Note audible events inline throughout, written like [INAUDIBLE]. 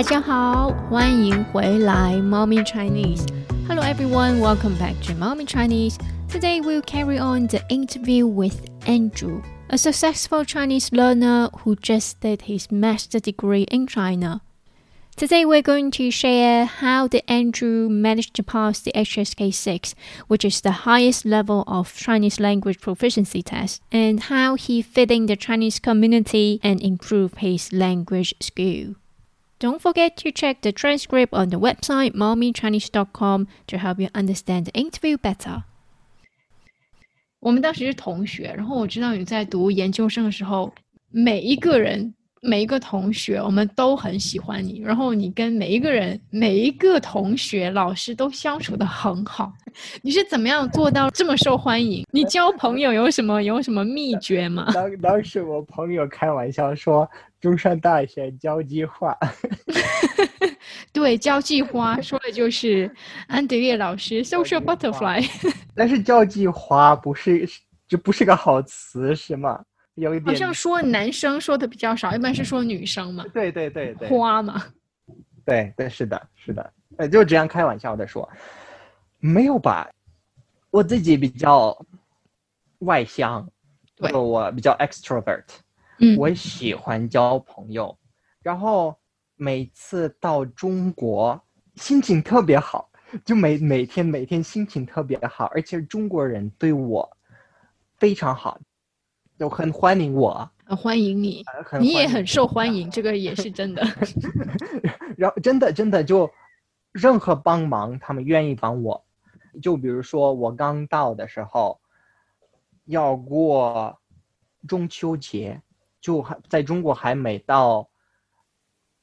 大家好，欢迎回来 Mommy Chinese. Hello everyone, welcome back to Mommy Chinese. Today we'll carry on the interview with Andrew, a successful Chinese learner who just did his master degree in China. Today we're going to share how did Andrew manage to pass the HSK 6, which is the highest level of Chinese language proficiency test, and how he fit in the Chinese community and improve his language skill. Don't forget to check the transcript on the website mommychinese.com to help you understand the interview better. 我们当时是同学，然后我知道你在读研究生的时候，每一个人每一个同学，我们都很喜欢你，然后你跟每一个人、每一个同学、老师都相处的很好。你是怎么样做到这么受欢迎？你交朋友有什么有什么秘诀吗？当当时我朋友开玩笑说， 中山大学交际花。[LAUGHS] 对，交际花说的就是安德烈老师 social butterfly。[LAUGHS] 但是交际花不是，这不是个好词，是吗？有一点，好像说男生说的比较少，一般是说女生嘛。对对对对，花嘛。[LAUGHS] 对对是的，是的，呃，就这样开玩笑的说，没有吧？我自己比较外向，对，我比较 extrovert，嗯，我喜欢交朋友，然后每次到中国心情特别好，就每每天每天心情特别好，而且中国人对我非常好。就很欢迎我，欢迎你，你也很受欢迎，这个也是真的。[LAUGHS] 然后真的真的就，任何帮忙他们愿意帮我。就比如说我刚到的时候，要过中秋节，就还在中国还没到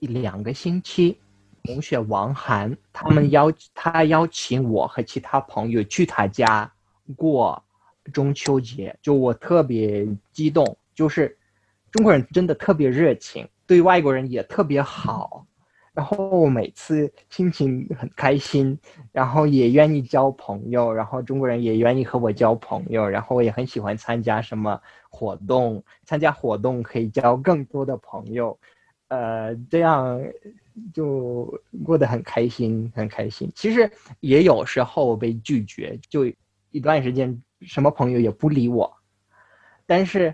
一两个星期，同学王涵他们邀他邀请我和其他朋友去他家过。中秋节就我特别激动，就是中国人真的特别热情，对外国人也特别好，然后每次心情很开心，然后也愿意交朋友，然后中国人也愿意和我交朋友，然后我也很喜欢参加什么活动，参加活动可以交更多的朋友，呃，这样就过得很开心，很开心。其实也有时候被拒绝，就一段时间。什么朋友也不理我，但是，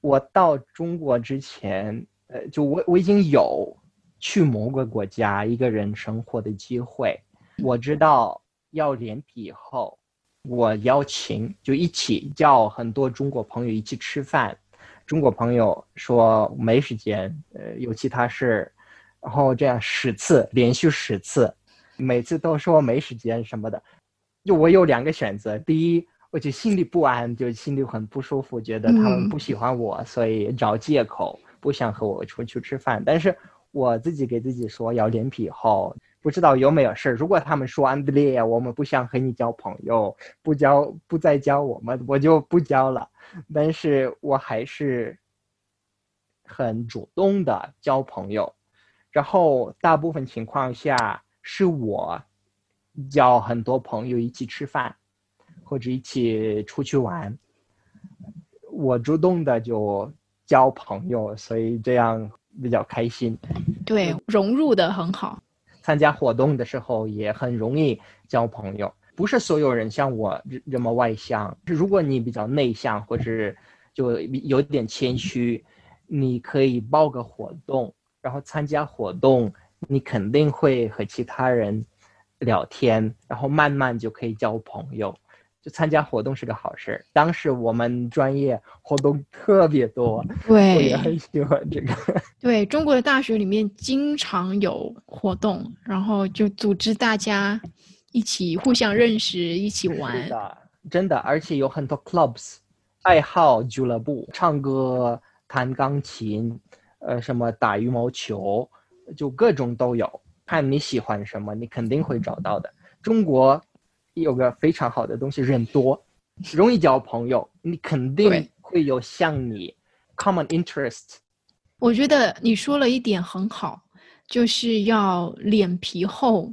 我到中国之前，呃，就我我已经有去某个国家一个人生活的机会。我知道要脸皮以后，我邀请就一起叫很多中国朋友一起吃饭。中国朋友说没时间，呃，有其他事，然后这样十次连续十次，每次都说没时间什么的。就我有两个选择，第一。我就心里不安，就心里很不舒服，觉得他们不喜欢我，所以找借口不想和我出去吃饭。但是我自己给自己说要脸皮厚，不知道有没有事儿如果他们说安德烈，我们不想和你交朋友，不交不再交我们，我就不交了。但是我还是很主动的交朋友，然后大部分情况下是我交很多朋友一起吃饭。或者一起出去玩，我主动的就交朋友，所以这样比较开心。对，融入的很好。参加活动的时候也很容易交朋友。不是所有人像我这么外向。如果你比较内向，或者就有点谦虚，你可以报个活动，然后参加活动，你肯定会和其他人聊天，然后慢慢就可以交朋友。参加活动是个好事。当时我们专业活动特别多，对，我也很喜欢这个。[LAUGHS] 对，中国的大学里面经常有活动，然后就组织大家一起互相认识，一起玩。的，真的，而且有很多 clubs，爱好俱乐部，唱歌、弹钢琴，呃，什么打羽毛球，就各种都有。看你喜欢什么，你肯定会找到的。中国。有个非常好的东西，人多，容易交朋友。你肯定会有像你 common interest。我觉得你说了一点很好，就是要脸皮厚。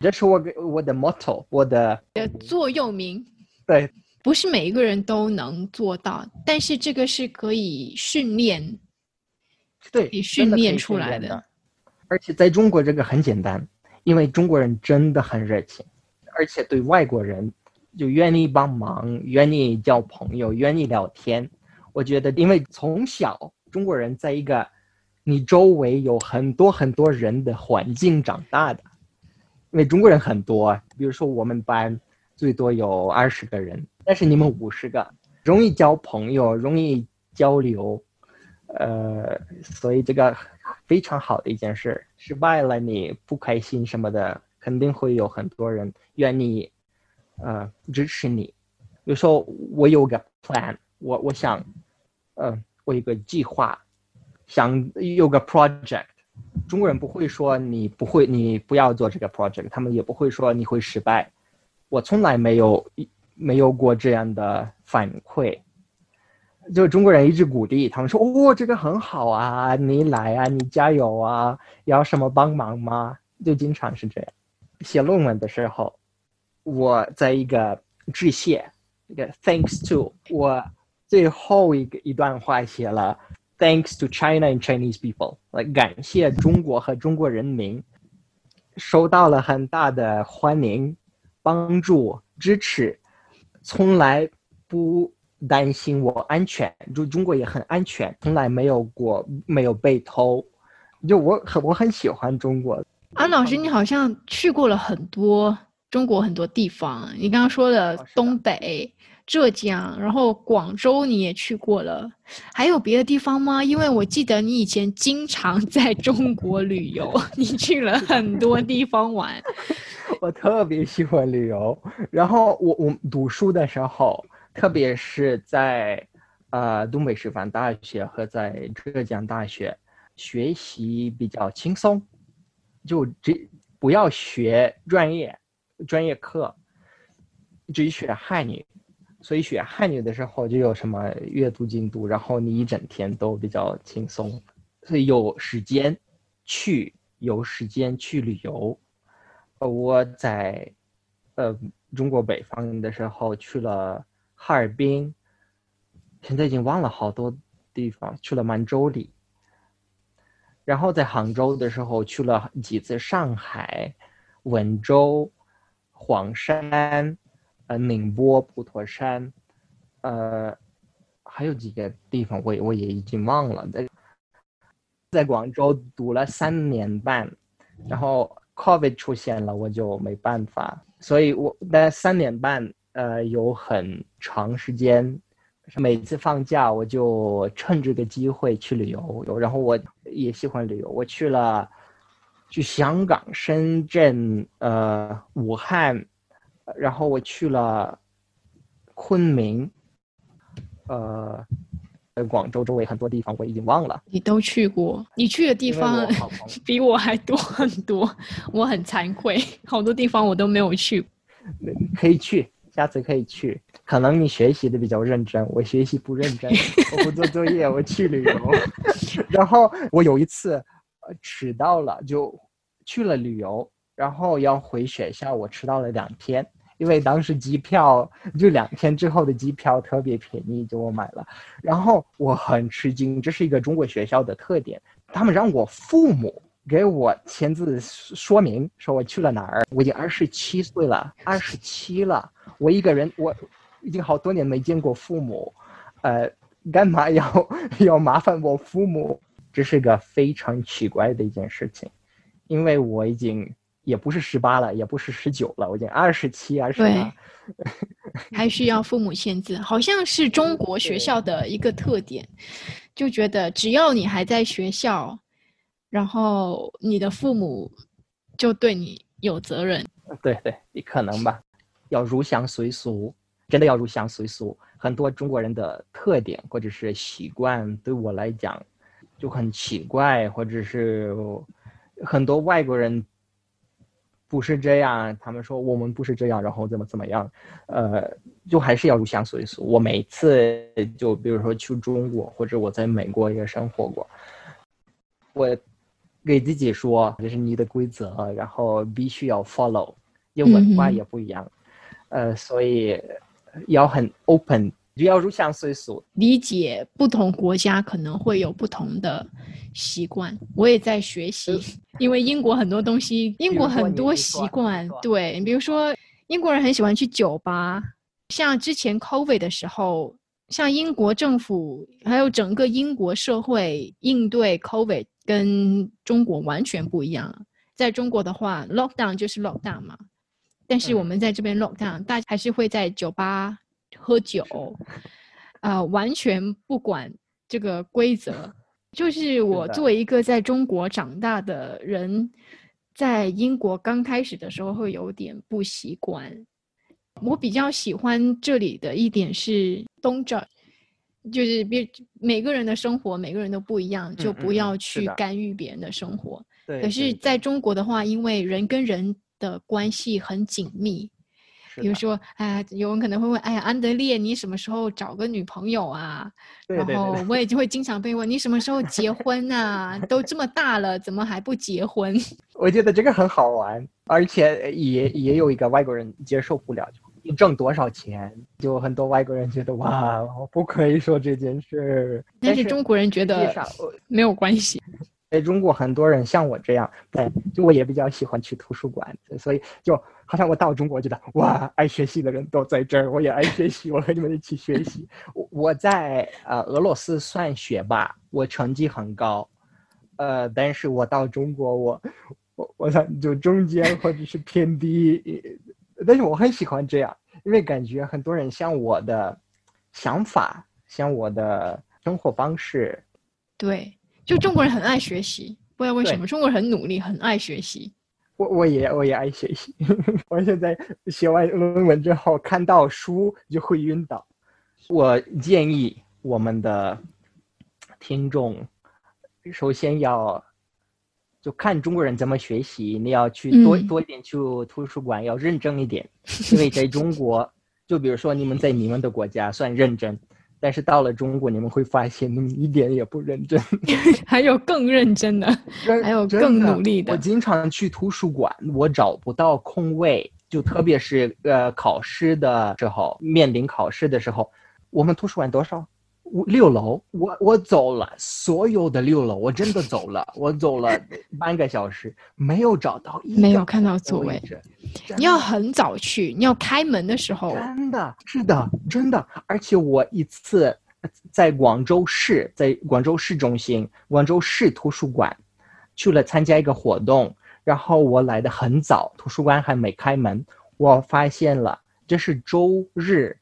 这是我我的 motto，我的座右铭。对，不是每一个人都能做到，但是这个是可以训练，对，训练出来的。而且在中国这个很简单，因为中国人真的很热情，而且对外国人就愿意帮忙、愿意交朋友、愿意聊天。我觉得，因为从小中国人在一个你周围有很多很多人的环境长大的，因为中国人很多，比如说我们班最多有二十个人，但是你们五十个，容易交朋友，容易交流，呃，所以这个非常好的一件事。失败了你不开心什么的，肯定会有很多人愿意呃支持你。比如说我有个 plan，我我想，呃，我有个计划。想有个 project，中国人不会说你不会，你不要做这个 project，他们也不会说你会失败。我从来没有没有过这样的反馈，就中国人一直鼓励，他们说哦，这个很好啊，你来啊，你加油啊，要什么帮忙吗？就经常是这样。写论文的时候，我在一个致谢，一个 thanks to，我最后一个一段话写了。Thanks to China and Chinese people，来感谢中国和中国人民，收到了很大的欢迎、帮助、支持，从来不担心我安全，就中国也很安全，从来没有过没有被偷，就我很我很喜欢中国。安老师，你好像去过了很多中国很多地方，你刚刚说的东北。浙江，然后广州你也去过了，还有别的地方吗？因为我记得你以前经常 [LAUGHS] 在中国旅游，你去了很多地方玩。[LAUGHS] 我特别喜欢旅游，然后我我读书的时候，特别是在呃东北师范大学和在浙江大学，学习比较轻松，就只不要学专业专业课，只学汉语。所以学汉语的时候就有什么阅读进度，然后你一整天都比较轻松，所以有时间去有时间去旅游。呃，我在呃中国北方的时候去了哈尔滨，现在已经忘了好多地方，去了满洲里。然后在杭州的时候去了几次上海、温州、黄山。呃，宁波、普陀山，呃，还有几个地方，我我也已经忘了。在在广州读了三年半，然后 COVID 出现了，我就没办法。所以我那三年半，呃，有很长时间，每次放假我就趁这个机会去旅游。然后我也喜欢旅游，我去了去香港、深圳、呃，武汉。然后我去了昆明，呃，广州周围很多地方我已经忘了。你都去过，你去的地方 [LAUGHS] 比我还多很多，我很惭愧，好多地方我都没有去。可以去，下次可以去。可能你学习的比较认真，我学习不认真，我不做作业，我去旅游。[LAUGHS] [LAUGHS] 然后我有一次呃迟到了，就去了旅游。然后要回学校，我迟到了两天，因为当时机票就两天之后的机票特别便宜，就我买了。然后我很吃惊，这是一个中国学校的特点，他们让我父母给我签字说明，说我去了哪儿。我已经二十七岁了，二十七了，我一个人，我已经好多年没见过父母，呃，干嘛要要麻烦我父母？这是个非常奇怪的一件事情，因为我已经。也不是十八了，也不是十九了，我已经二十七、二十八，[LAUGHS] 还需要父母签字，好像是中国学校的一个特点，就觉得只要你还在学校，然后你的父母就对你有责任。对对，你可能吧，要入乡随俗，真的要入乡随俗。很多中国人的特点或者是习惯，对我来讲就很奇怪，或者是很多外国人。不是这样，他们说我们不是这样，然后怎么怎么样，呃，就还是要入乡随俗。我每次就比如说去中国，或者我在美国也生活过，我给自己说这是你的规则，然后必须要 follow，因为文化也不一样，呃，所以要很 open 就要入乡随俗，理解不同国家可能会有不同的习惯。我也在学习，[LAUGHS] 因为英国很多东西，英国很多习惯，对，比如说英国人很喜欢去酒吧，像之前 COVID 的时候，像英国政府还有整个英国社会应对 COVID 跟中国完全不一样。在中国的话，lockdown 就是 lockdown 嘛，但是我们在这边 lockdown，大家还是会在酒吧。喝酒，啊，完全不管这个规则。就是我作为一个在中国长大的人，在英国刚开始的时候会有点不习惯。我比较喜欢这里的一点是东这，就是别每个人的生活，每个人都不一样，就不要去干预别人的生活。对。可是在中国的话，因为人跟人的关系很紧密。比如说，哎，有人可能会问，哎呀，安德烈，你什么时候找个女朋友啊？然后我也就会经常被问，你什么时候结婚啊？都这么大了，怎么还不结婚？[LAUGHS] 我觉得这个很好玩，而且也也有一个外国人接受不了，你挣多少钱？就很多外国人觉得，哇，我不可以说这件事。但是中国人觉得没有关系。在中国，很多人像我这样，对，就我也比较喜欢去图书馆，所以就好像我到中国，觉得哇，爱学习的人都在这儿，我也爱学习，我和你们一起学习。我我在呃俄罗斯算学霸，我成绩很高，呃，但是我到中国，我我我想就中间或者是偏低，但是我很喜欢这样，因为感觉很多人像我的想法，像我的生活方式，对。就中国人很爱学习，不知道为什么中国人很努力，很爱学习。我我也我也爱学习。[LAUGHS] 我现在写完论文之后，看到书就会晕倒。我建议我们的听众，首先要就看中国人怎么学习，你要去多多一点去图书馆，要认真一点。因为在中国，[LAUGHS] 就比如说你们在你们的国家算认真。但是到了中国，你们会发现，你们一点也不认真，[LAUGHS] 还有更认真的，[LAUGHS] 还有更努力的。我经常去图书馆，我找不到空位，就特别是呃考试的时候，面临考试的时候，我们图书馆多少？五六楼，我我走了所有的六楼，我真的走了，我走了 [LAUGHS] 半个小时，没有找到，没有看到座位。你要很早去，你要开门的时候。真的是的，真的。而且我一次在广州市，在广州市中心，广州市图书馆去了参加一个活动，然后我来的很早，图书馆还没开门，我发现了这是周日。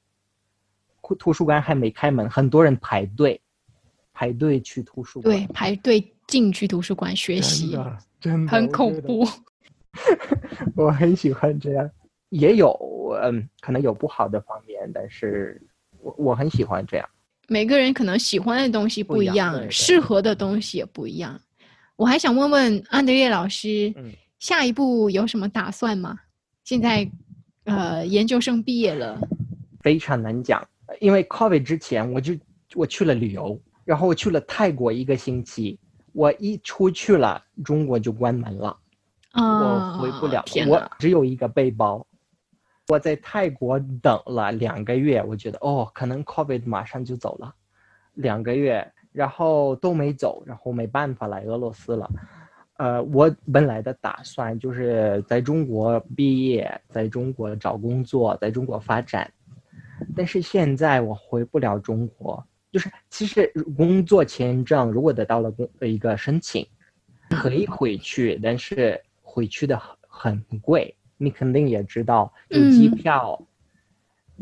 图书馆还没开门，很多人排队，排队去图书馆。对，排队进去图书馆学习，真的很恐怖。[LAUGHS] 我很喜欢这样，也有嗯，可能有不好的方面，但是我我很喜欢这样。每个人可能喜欢的东西不一样，适合的东西也不一样。我还想问问安德烈老师，下一步有什么打算吗？现在呃，研究生毕业了，非常难讲。因为 COVID 之前，我就我去了旅游，然后我去了泰国一个星期，我一出去了，中国就关门了，我回不了，我只有一个背包，我在泰国等了两个月，我觉得哦，可能 COVID 马上就走了，两个月，然后都没走，然后没办法来俄罗斯了，呃，我本来的打算就是在中国毕业，在中国找工作，在中国发展。但是现在我回不了中国，就是其实工作签证如果得到了工一个申请，可以回去，但是回去的很很贵，你肯定也知道，就机票，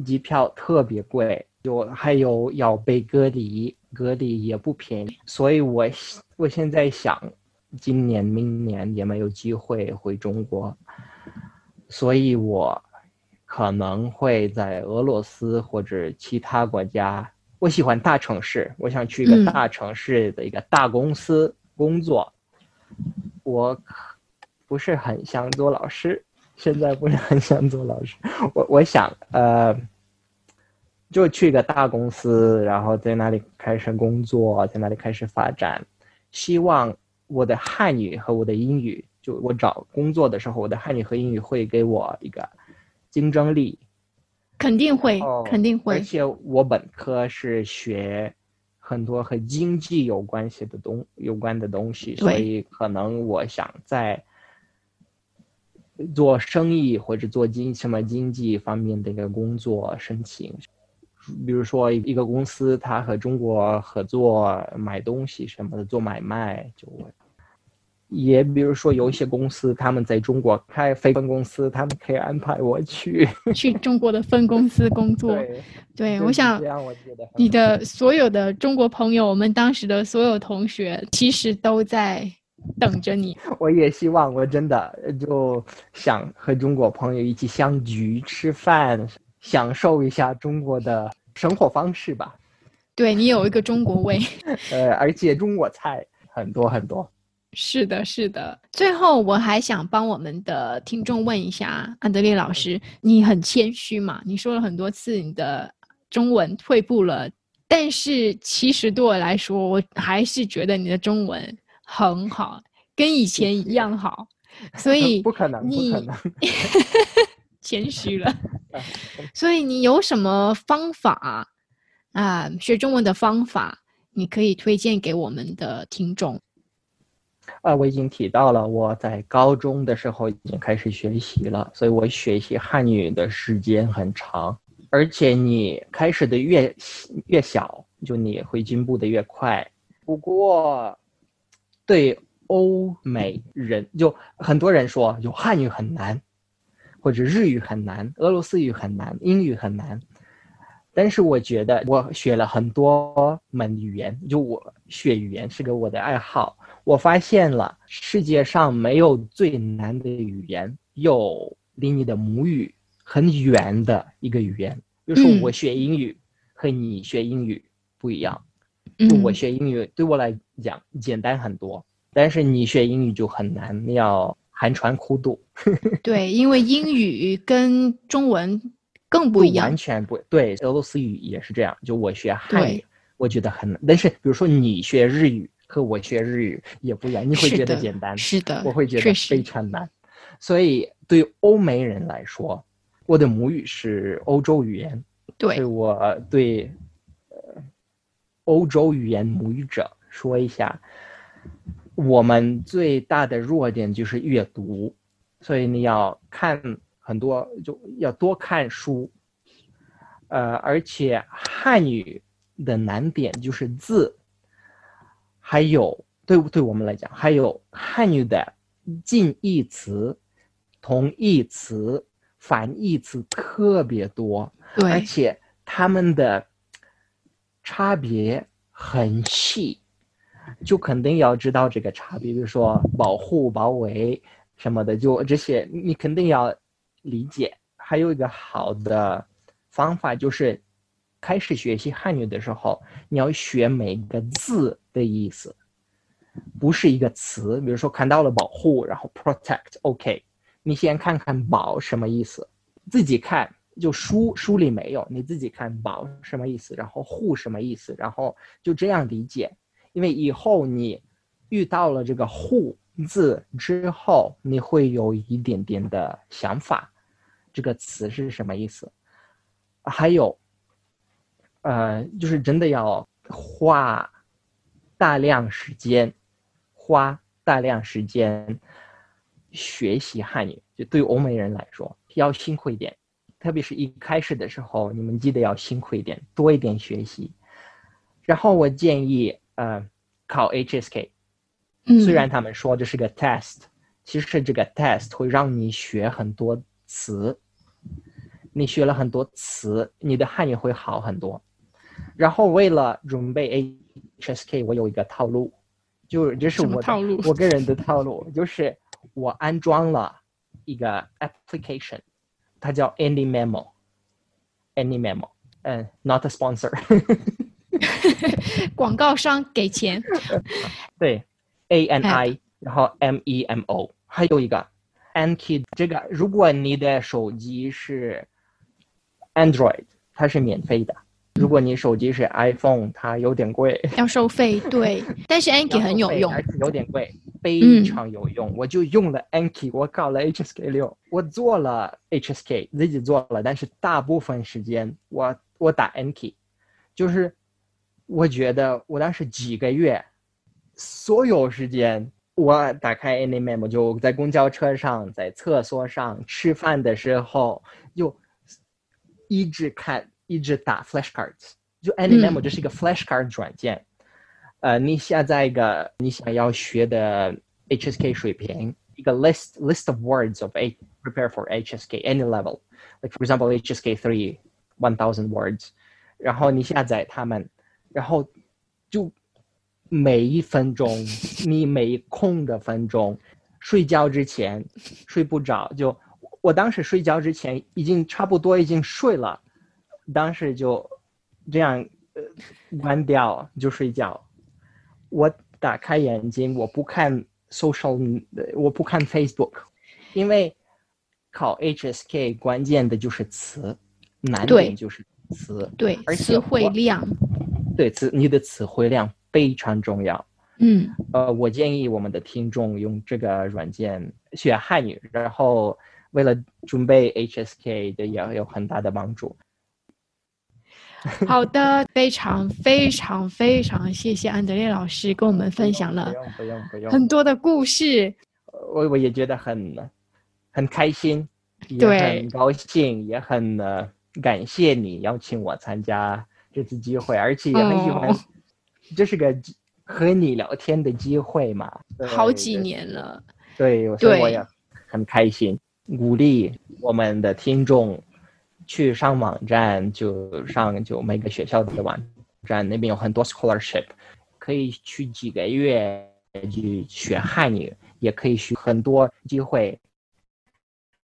机票特别贵，就还有要被隔离，隔离也不便宜，所以我我现在想，今年明年也没有机会回中国，所以我。可能会在俄罗斯或者其他国家。我喜欢大城市，我想去一个大城市的一个大公司工作。我不是很想做老师，现在不是很想做老师。我我想呃，就去一个大公司，然后在那里开始工作，在那里开始发展。希望我的汉语和我的英语，就我找工作的时候，我的汉语和英语会给我一个。竞争力，肯定会，哦肯定会。而且我本科是学很多和经济有关系的东有关的东西，所以可能我想在做生意或者做经什么经济方面的一个工作申请。比如说一个公司，它和中国合作买东西什么的，做买卖就也比如说有一些公司他们在中国开非分公司，他们可以安排我去。[LAUGHS] 去中国的分公司工作，对，对我想你的所有的中国朋友，我们当时的所有同学，其实都在等着你。我也希望，我真的就想和中国朋友一起相聚吃饭，享受一下中国的生活方式吧。对你有一个中国味。[LAUGHS] 呃，而且中国菜很多很多。是的，是的。最后，我还想帮我们的听众问一下，安德烈老师，你很谦虚嘛？你说了很多次你的中文退步了，但是其实对我来说，我还是觉得你的中文很好，跟以前一样好。所以 [LAUGHS] 不可能，不你可 [LAUGHS] 能。[LAUGHS] 谦虚了。所以你有什么方法啊、学中文的方法，你可以推荐给我们的听众？啊，我已经提到了，我在高中的时候已经开始学习了，所以我学习汉语的时间很长。而且你开始的越越小，就你会进步的越快。不过，对欧美人，就很多人说，有汉语很难，或者日语很难，俄罗斯语很难，英语很难。但是我觉得我学了很多门语言，就我学语言是个我的爱好。我发现了世界上没有最难的语言，有离你的母语很远的一个语言。比如说嗯我学英语和你学英语不一样，就嗯，我学英语对我来讲简单很多，但是你学英语就很难，要寒窗苦读，[LAUGHS] 对，因为英语跟中文更不一样完。全不对。俄罗斯语也是这样，就我学汉语，我觉得很难，但是比如说你学日语和我学日语也不一样，你会觉得简单，是的，我会觉得非常难。所以对欧美人来说，我的母语是欧洲语言，所以对，我对呃欧洲语言母语者说一下，我们最大的弱点就是阅读，所以你要看很多，就要多看书。呃，而且汉语的难点就是字，还有对对我们来讲，还有汉语的近义词、同义词、反义词特别多。而，且他们的差别很细，就肯定要知道这个差别，比如说保护、包围什么的，就这些你肯定要理解。还有一个好的方法就是，开始学习汉语的时候，你要学每个字的意思，不是一个词。比如说看到了保护，然后 protect，OK，、你先看看保什么意思，自己看。就书书里没有，你自己看保什么意思，然后护什么意思，然后就这样理解。因为以后你遇到了这个护字之后，你会有一点点的想法，这个词是什么意思。还有，呃，就是真的要花大量时间，花大量时间学习汉语。就对欧美人来说，要辛苦一点。特别是一开始的时候，你们记得要辛苦一点，多一点学习。然后我建议，呃，考 HSK。嗯，虽然他们说这是个 test，其实这个 test 会让你学很多词。你学了很多词，你的汉语会好很多。然后为了准备 HSK，我有一个套路，就是这是我套路 [LAUGHS] 我个人的套路，就是我安装了一个 application。它叫 Any Memo，Any Memo，嗯，not a sponsor [LAUGHS] 广告商给钱，对，A N I，然后 M E M O，还有一个 Anki，这个如果你的手机是 Android，它是免费的；如果你手机是 iPhone，它有点贵，要收费，[LAUGHS] 对，但是 Anki 很有用。有点贵。非常有用。我就用了 Anki，我搞了 HSK 六，我做了 HSK，自己做了，但是大部分时间我我打 Anki，就是我觉得我当时几个月，所有时间我打开 AnyMemo，就在公交车上，在厕所上，吃饭的时候就一直看，一直打 flashcards。就 AnyMemo 就是一个 flashcard 软件。呃，你下载一个你想要学的 HSK 水平，一个 list list of words of a prepare for HSK any level, like for example HSK three one thousand words，然后你下载它们，然后就每一分钟，[LAUGHS] 你每空的分钟，睡觉之前睡不着，就我当时睡觉之前已经差不多已经睡了，当时就这样呃关掉就睡觉。我打开眼睛，我不看 social，我不看 Facebook，因为考 HSK 关键的就是词，难点就是词，对，而词汇量，对词你的词汇量非常重要。嗯，呃，我建议我们的听众用这个软件学汉语，然后为了准备 HSK 的也有很大的帮助。好的，[LAUGHS] 非常非常非常谢谢安德烈老师跟我们分享了不用不用很多的故事。我我也觉得很很开心，也对很高兴，也很呃感谢你邀请我参加这次机会，而且也很喜欢哦，这是个机和你聊天的机会嘛。好几年了，对，所以我也很开心，鼓励我们的听众去上网站，就上就每个学校的网站那边有很多 scholarship，可以去几个月去学汉语，也可以学很多机会。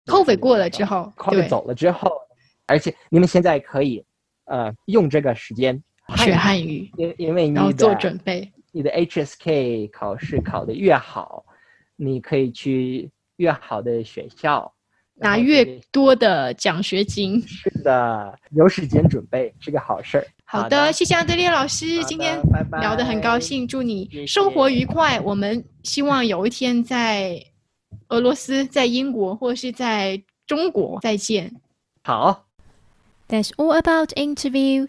COVID 过了之后，，COVID，走了之后，而且你们现在可以呃用这个时间学汉语，因因为你要做的准备。你的 HSK 考试考得越好，你可以去越好的学校，拿越多的奖学金。是的，有时间准备是个好事儿。好的，谢谢安德烈老师，今天拜拜聊得很高兴，祝你生活愉快。我们希望有一天在俄罗斯、在英国或是在中国再见。好。That's all about interview.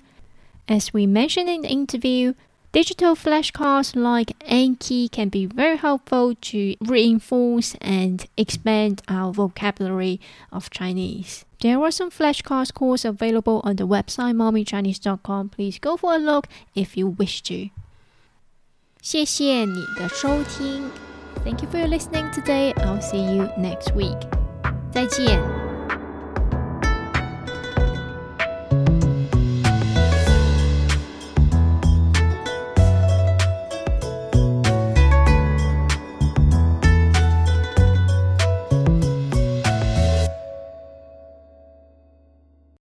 As we mentioned in the interview, digital flashcards like Anki can be very helpful to reinforce and expand our vocabulary of Chinese. There are some flashcards courses available on the website mommychinese.com. Please go for a look if you wish to. 谢谢你的收听. Thank you for listening today. I'll see you next week. 再见。